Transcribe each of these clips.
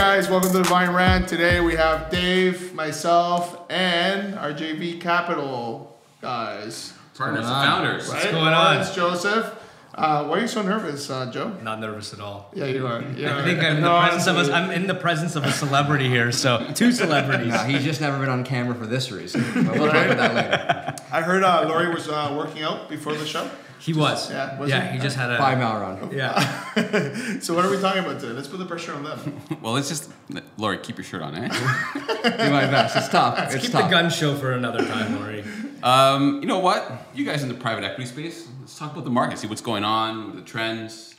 guys, welcome to the Vine Rant. Today we have Dave, myself, and our JV Capital guys. Partners and going on? founders. Right? going on? Lawrence, Joseph. Uh, why are you so nervous, uh, Joe? Not nervous at all. Yeah, you are. Yeah, I think I'm in the No, presence of honestly. a, I'm in the presence of a celebrity here. So two celebrities. No, he's just never been on camera for this reason. But we'll talk about that later. I heard uh, Laurie was uh, working out before the show. He was. Yeah, was yeah. he? He just had a. Five mile run. Yeah. So what are we talking about today? Let's put the pressure on them. Well, let's just Laurie, keep your shirt on, eh? Do my best. It's tough. It's Keep tough. the gun show for another time, Laurie. um, you know what? You guys in the private equity space, let's talk about the market, see what's going on, the trends.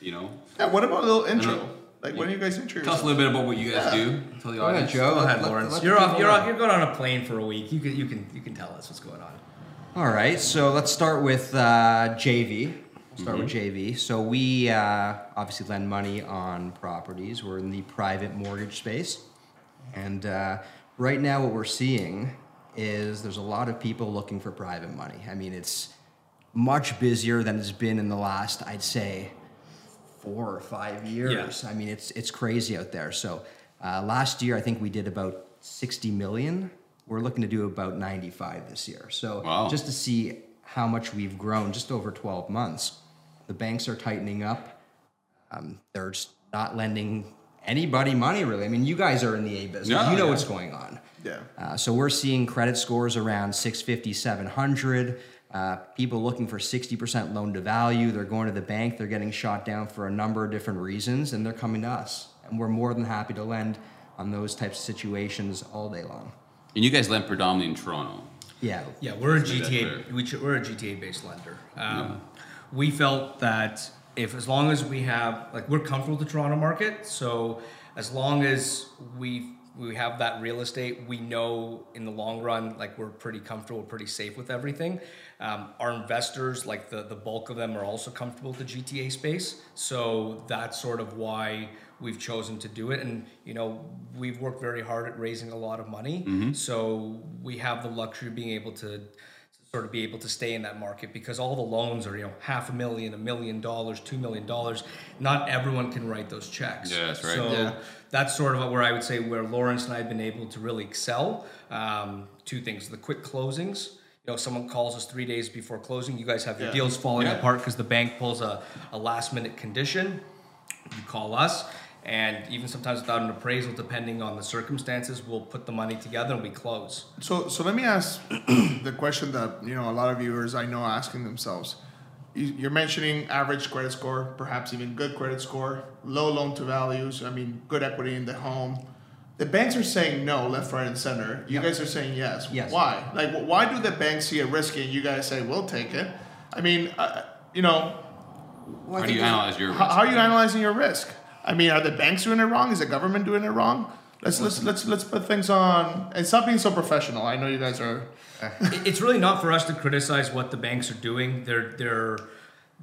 You know, Yeah, what about a little intro? Like, why don't you guys intro tell us a little bit about what you guys do. Tell the Go ahead, audience. Joe. Go ahead, Let- Lawrence. let the you're off. You're know. off. You're going on a plane for a week. You can. You can. You can tell us what's going on. All right, so let's start with uh, JV. We'll start with JV. So we uh, obviously lend money on properties. We're in the private mortgage space, and uh, right now what we're seeing is there's a lot of people looking for private money. I mean, it's much busier than it's been in the last, I'd say, four or five years. I mean, it's it's crazy out there. So uh, last year, I think we did about 60 million. We're looking to do about 95 this year. So Wow. just to see how much we've grown just over 12 months, the banks are tightening up. Um, they're just not lending anybody money really. I mean, you guys are in the A business. Yeah, you know yeah. what's going on. Yeah. Uh, so we're seeing credit scores around 650, 700. Uh, people looking for 60% loan to value. They're going to the bank. They're getting shot down for a number of different reasons, and they're coming to us. And we're more than happy to lend on those types of situations all day long. And you guys lend predominantly in Toronto. Yeah. Yeah, we're a Let's GTA. We, we're a GTA based lender. Um, We felt that if as long as we have like we're comfortable with the Toronto market, so as long as we we have that real estate, we know in the long run like we're pretty comfortable, pretty safe with everything. Um, our investors, like the the bulk of them, are also comfortable with the GTA space, so that's sort of why we've chosen to do it. And you know we've worked very hard at raising a lot of money, so we have the luxury of being able to sort of be able to stay in that market because all the loans are you know half a million a million dollars two million dollars not everyone can write those checks Yeah, that's right. so Yeah. that's sort of where i would say where lawrence and i have been able to really excel um, two things the quick closings you know someone calls us three days before closing you guys have your Yeah. deals falling Yeah. apart because the bank pulls a, a last minute condition you call us and even sometimes without an appraisal depending on the circumstances we'll put the money together and we close So, so let me ask the question that you know a lot of viewers I know are asking themselves. You- You're mentioning average credit score, perhaps even good credit score, low loan to values. I mean, good equity in the home. The banks are saying no, left, right, and center. You Yep. guys are saying yes. Yes. Why? Like, why do the banks see a risk and you guys say we'll take it? I mean, uh, you know, Well, How do you analyze your how, risk? how are you analyzing your risk? I mean, are the banks doing it wrong? Is the government doing it wrong? Let's let's let's let's put things on and stop being so professional. I know you guys are. It's really not for us to criticize what the banks are doing. They're they're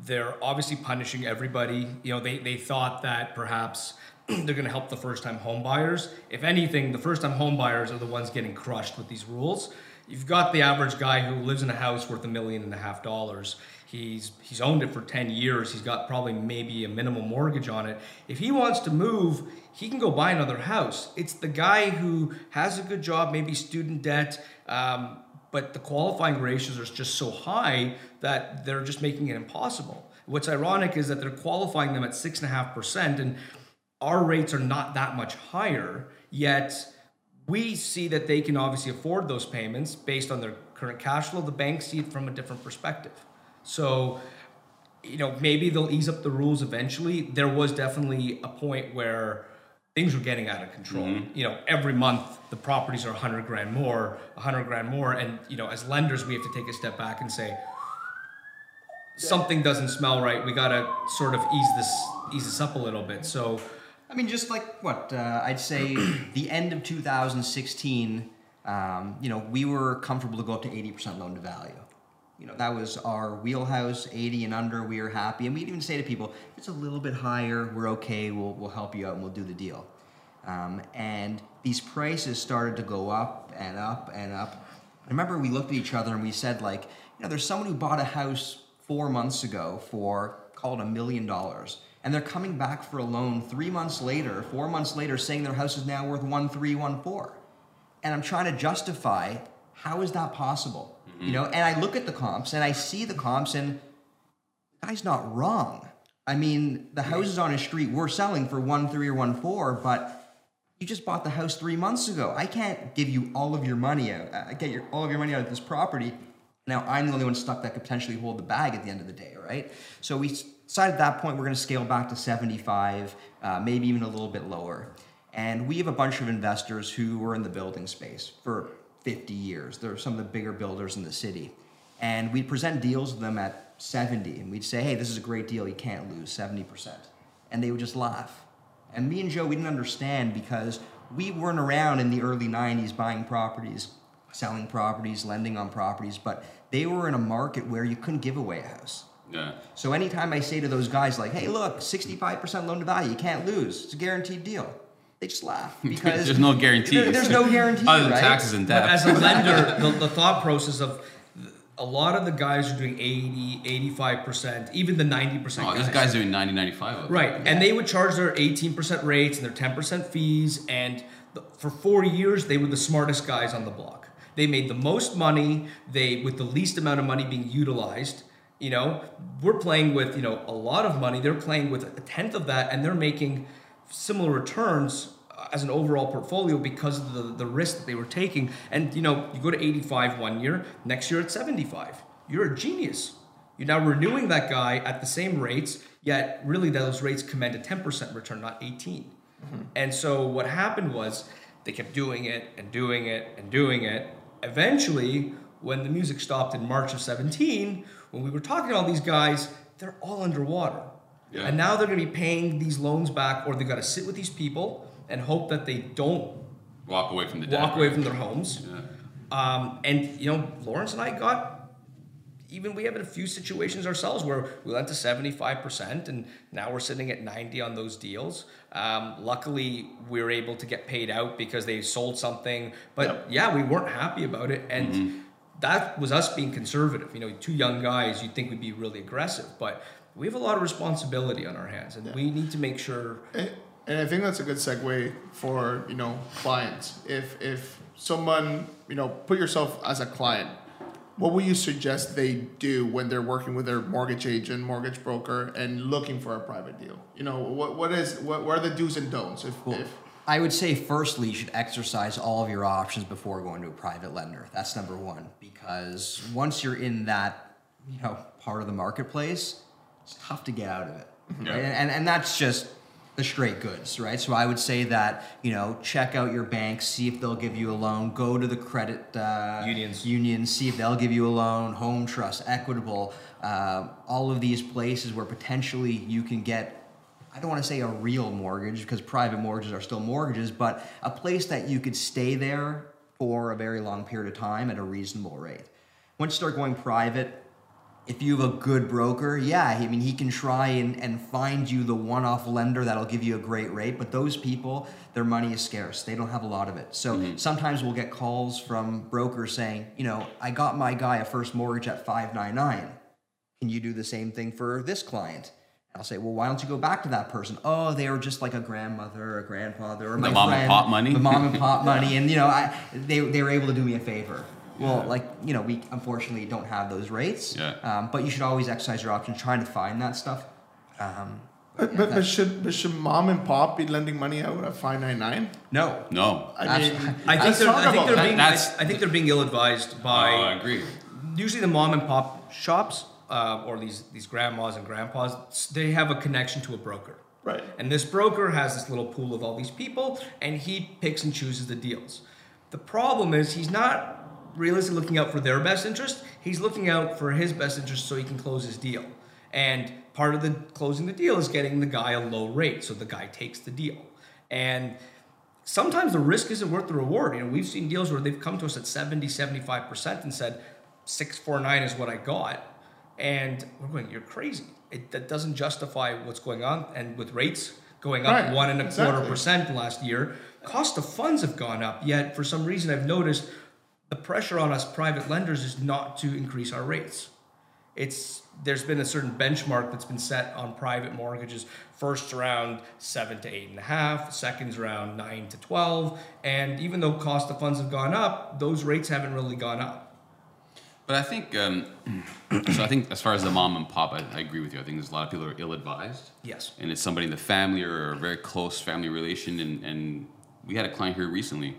they're obviously punishing everybody. You know, they they thought that perhaps they're going to help the first time home buyers. If anything, the first time home buyers are the ones getting crushed with these rules. You've got the average guy who lives in a house worth a million and a half dollars. He's he's owned it for 10 years. He's got probably maybe a minimum mortgage on it. If he wants to move, he can go buy another house. It's the guy who has a good job, maybe student debt, um, but the qualifying ratios are just so high that they're just making it impossible. What's ironic is that they're qualifying them at six and a half percent, and our rates are not that much higher. Yet we see that they can obviously afford those payments based on their current cash flow. The banks see it from a different perspective. So, you know, maybe they'll ease up the rules eventually. There was definitely a point where things were getting out of control. Mm-hmm. You know, every month the properties are 100 grand more, 100 grand more. And, you know, as lenders, we have to take a step back and say, something doesn't smell right. We got to sort of ease this, ease this up a little bit. So, I mean, just like what uh, I'd say, the end of 2016, um, you know, we were comfortable to go up to 80% loan to value. You know, that was our wheelhouse, 80 and under. We were happy, and we'd even say to people, "If it's a little bit higher. We're okay. We'll we'll help you out, and we'll do the deal." Um, and these prices started to go up and up and up. I remember we looked at each other and we said, like, you know, there's someone who bought a house four months ago for call it a million dollars, and they're coming back for a loan three months later, four months later, saying their house is now worth one three, one four, and I'm trying to justify how is that possible? You know, and I look at the comps and I see the comps, and the guy's not wrong. I mean, the houses on his street we're selling for one three or one four, but you just bought the house three months ago. I can't give you all of your money out, uh, get your all of your money out of this property. Now I'm the only one stuck that could potentially hold the bag at the end of the day, right? So we decided at that point we're going to scale back to 75, uh, maybe even a little bit lower. And we have a bunch of investors who were in the building space for 50 years. They're some of the bigger builders in the city. And we'd present deals to them at 70, and we'd say, hey, this is a great deal, you can't lose 70%. And they would just laugh. And me and Joe, we didn't understand because we weren't around in the early 90s buying properties, selling properties, lending on properties, but they were in a market where you couldn't give away a house. Yeah. So anytime I say to those guys, like, hey, look, 65% loan to value, you can't lose, it's a guaranteed deal. They just laugh because There's no guarantee. there- there's no guarantee, Other than right? taxes and But debt. as a lender, the, the thought process of a lot of the guys are doing 80, 85%, even the 90% oh, guys. this guy's doing 90, 95 of it. Right, and they would charge their 18% rates and their 10% fees, and the, for four years they were the smartest guys on the block. They made the most money, they with the least amount of money being utilized. You know, we're playing with you know a lot of money. They're playing with a tenth of that, and they're making similar returns uh, as an overall portfolio because of the, the risk that they were taking. And you know, you go to 85 one year, next year at 75. You're a genius. You're now renewing that guy at the same rates, yet really those rates command a 10% return, not 18. And so what happened was they kept doing it and doing it and doing it. Eventually, when the music stopped in March of 17, when we were talking to all these guys, they're all underwater. Yeah. And now they're going to be paying these loans back, or they got to sit with these people and hope that they don't Walk away from the debt. walk away from their homes. Yeah. Um, and you know, Lawrence and I got even we have a few situations ourselves where we went to 75% and now we're sitting at 90 on those deals. Um, luckily, we were able to get paid out because they sold something. But Yep. yeah, we weren't happy about it. And that was us being conservative. You know, two young guys, you'd think we'd be really aggressive. But we have a lot of responsibility on our hands and we need to make sure And, and I think that's a good segue for you know clients. If if someone you know put yourself as a client, what would you suggest they do when they're working with their mortgage agent, mortgage broker, and looking for a private deal? You know what what is what, what are the do's and don'ts? If, if I would say, firstly, you should exercise all of your options before going to a private lender. That's number one, because once you're in that, you know, part of the marketplace, it's tough to get out of it, mm-hmm. Yeah. right? And, and that's just the straight goods, right? So I would say that you know, check out your bank, see if they'll give you a loan. Go to the credit uh, Unions. unions, see if they'll give you a loan. Home Trust, Equitable, uh, all of these places where potentially you can get I don't want to say a real mortgage because private mortgages are still mortgages, but a place that you could stay there for a very long period of time at a reasonable rate. Once you start going private, if you have a good broker, yeah, I mean, he can try and, and find you the one off lender that'll give you a great rate, but those people, their money is scarce. They don't have a lot of it. So mm-hmm. sometimes we'll get calls from brokers saying, you know, I got my guy a first mortgage at 599 can you do the same thing for this client? I'll say, well, why don't you go back to that person? Oh, they were just like a grandmother or a grandfather or my mom and pop money? The mom and pop money, and you know, I, they they were able to do me a favor. Well, like you know, we unfortunately don't have those rates. Yeah. Um, but you should always exercise your options, trying to find that stuff. Um, but, but, but should but should mom and pop be lending money out at five nine nine? no, No. I mean, I think they're, I think they're that. being That's- I, I think they're being ill-advised Oh, by I agree. usually the mom and pop shops uh, or these these grandmas and grandpas they have a connection to a broker Right. and this broker has this little pool of all these people and he picks and chooses the deals the problem is he's not realistically looking out for their best interest he's looking out for his best interest so he can close his deal and part of the closing the deal is getting the guy a low rate so the guy takes the deal and sometimes the risk isn't worth the reward. You know, we've seen deals where they've come to us at 70, 75% and said 649 is what I got. And we're going, you're crazy. It, that doesn't justify what's going on. And with rates going up Right, one and a exactly. quarter percent last year, cost of funds have gone up. Yet for some reason, I've noticed the pressure on us private lenders is not to increase our rates. it's there's been a certain benchmark that's been set on private mortgages. First around seven to eight and a half, seconds around nine to twelve, and even though cost of funds have gone up, those rates haven't really gone up. But I think, um, so I think as far as the mom and pop, I, I agree with you. I think there's a lot of people who are ill-advised. Yes. And it's somebody in the family or a very close family relation. And, and we had a client here recently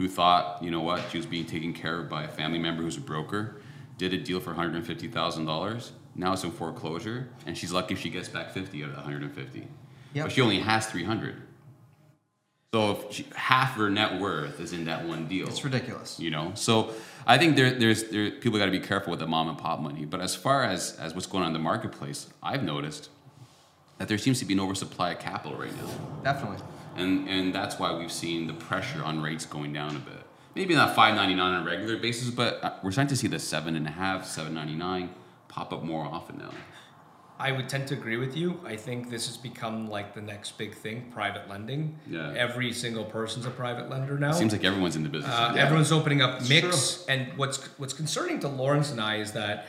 who thought, you know what, she was being taken care of by a family member who's a broker, did a deal for $150,000. Now it's in foreclosure, and she's lucky if she gets back 50 out of the 150. Yep. But she only has 300. So if she, half her net worth is in that one deal. It's ridiculous. You know, so I think there, there's there, people got to be careful with the mom and pop money. But as far as as what's going on in the marketplace, I've noticed that there seems to be an oversupply of capital right now, Definitely. And and that's why we've seen the pressure on rates going down a bit. Maybe not five ninety nine on a regular basis, but uh, we're starting to see the seven and a half, seven ninety nine pop up more often now. I would tend to agree with you. I think this has become like the next big thing, private lending. Yeah. Every single person's a private lender now. Seems like everyone's in the business. Uh, Yeah. Everyone's opening up It's MICs, and what's what's concerning to Lawrence and I is that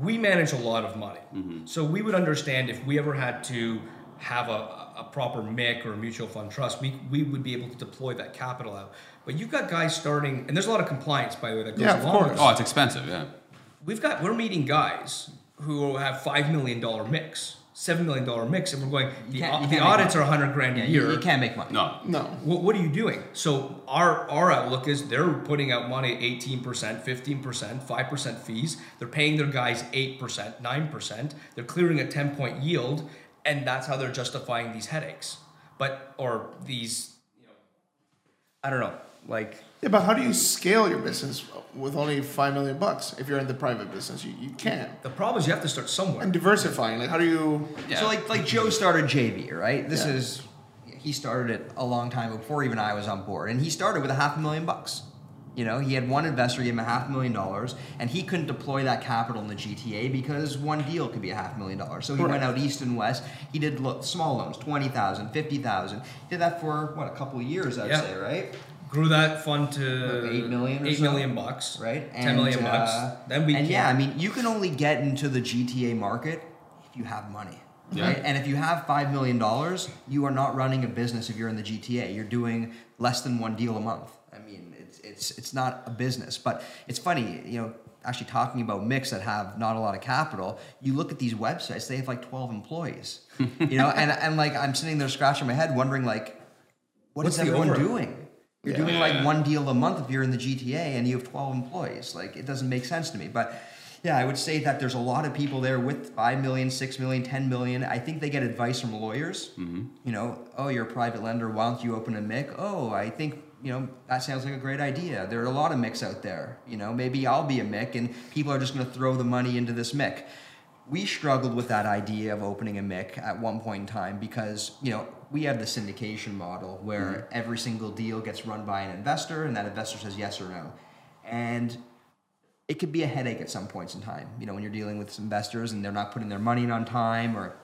we manage a lot of money. Mm-hmm. So we would understand if we ever had to have a, a proper MIC or a mutual fund trust, we, we would be able to deploy that capital out. But you've got guys starting, and there's a lot of compliance by the way that goes Yeah, of along with course. oh, it's expensive, yeah. we've got we're meeting guys who have five million dollar MICs, seven million dollar MICs, and we're going. The, you the audits money. are a hundred grand Yeah, a you, year. you can't make money. No, No. What, what are you doing? So our our outlook is they're putting out money at eighteen percent, fifteen percent, five percent fees. They're paying their guys eight percent, nine percent. They're clearing a ten point yield, and that's how they're justifying these headaches. But or these, you know, I don't know, like. Yeah, but how do you scale your business with only five million bucks if you're in the private business? You, you can't. The problem is you have to start somewhere. And diversifying, like how do you? yeah. So like like Joe started JV, right? This Yeah. is he started it a long time before even I was on board, and he started with a half a million bucks. You know, he had one investor give him a half million dollars, and he couldn't deploy that capital in the GTA because one deal could be a half million dollars. So he went out east and west. He did lo- small loans, 20,000, 50,000. Did that for what a couple of years, I'd Yeah. say, right? Grew that fund to Like eight million or eight so? million bucks, Right? Ten million bucks. uh, Then we and can- yeah, I mean, you can only get into the GTA market if you have money. Yeah. Right? And if you have five million dollars, you are not running a business if you're in the GTA. You're doing less than one deal a month. I mean, it's it's not a business. But it's funny, you know, actually talking about MICs that have not a lot of capital, you look at these websites, they have like 12 employees. you know, and and like I'm sitting there scratching my head wondering like what What's is everyone overhead? doing? You're Yeah. doing like one deal a month if you're in the GTA and you have 12 employees. Like it doesn't make sense to me. But yeah, I would say that there's a lot of people there with 5 million, 6 million, 10 million. I think they get advice from lawyers. Mm-hmm. You know, oh, you're a private lender. Why don't you open a MIC? Oh, I think, you know, that sounds like a great idea. There are a lot of MICs out there. You know, maybe I'll be a MIC and people are just going to throw the money into this MIC. We struggled with that idea of opening a MIC at one point in time because, you know, we have the syndication model where mm-hmm. every single deal gets run by an investor and that investor says yes or no. And it could be a headache at some points in time. You know, when you're dealing with some investors and they're not putting their money in on time, or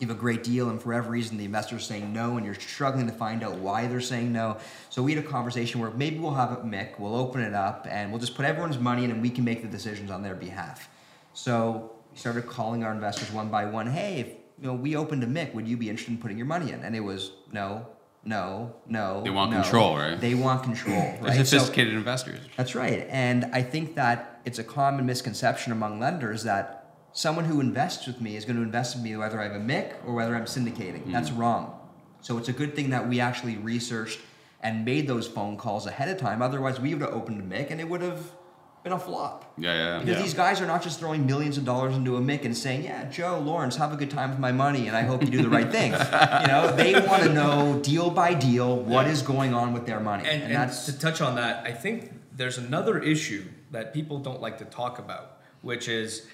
you have a great deal and for every reason the investor's saying no, and you're struggling to find out why they're saying no. So we had a conversation where maybe we'll have a MIC, we'll open it up, and we'll just put everyone's money in, and we can make the decisions on their behalf. So we started calling our investors one by one. Hey, if you know we opened a MIC, would you be interested in putting your money in? And it was no, no, no. They want no. control, right? They want control, They're right? So- sophisticated investors. that's right. And I think that it's a common misconception among lenders that someone who invests with me is going to invest in me whether I have a MIC or whether I'm syndicating. Mm-hmm. That's wrong. So it's a good thing that we actually researched and made those phone calls ahead of time. Otherwise, we would have opened a MIC and it would have been a flop. Yeah, yeah. Because Yeah. these guys are not just throwing millions of dollars into a MIC and saying, "Yeah, Joe, Lawrence, have a good time with my money, and I hope you do the right thing." you know, they want to know deal by deal what is going on with their money, And, and, that's to touch on that, I think there's another issue that people don't like to talk about, which is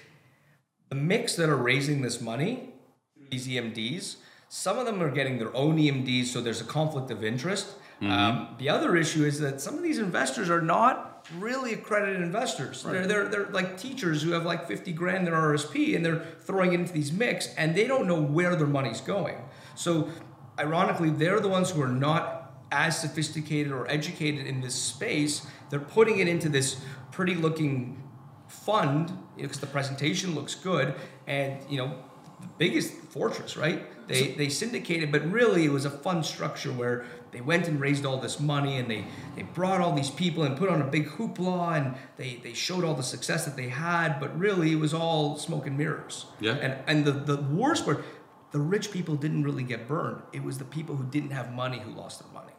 the MICs that are raising this money through these EMDs. Some of them are getting their own EMDs, so there's a conflict of interest. Um, the other issue is that some of these investors are not really accredited investors. They're, they're, they're like teachers who have like 50 grand in their RSP and they're throwing it into these MICs and they don't know where their money's going. So, ironically, they're the ones who are not as sophisticated or educated in this space. They're putting it into this pretty looking fund because the presentation looks good and you know the biggest fortress right they they syndicated but really it was a fun structure where they went and raised all this money and they they brought all these people and put on a big hoopla and they they showed all the success that they had but really it was all smoke and mirrors Yeah. and and the the worst part the rich people didn't really get burned it was the people who didn't have money who lost their money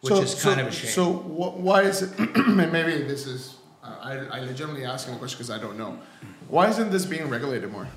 which so, is so, kind of a shame So wh- why is it? and maybe this is. I I legitimately asking the question because I don't know. Why isn't this being regulated more?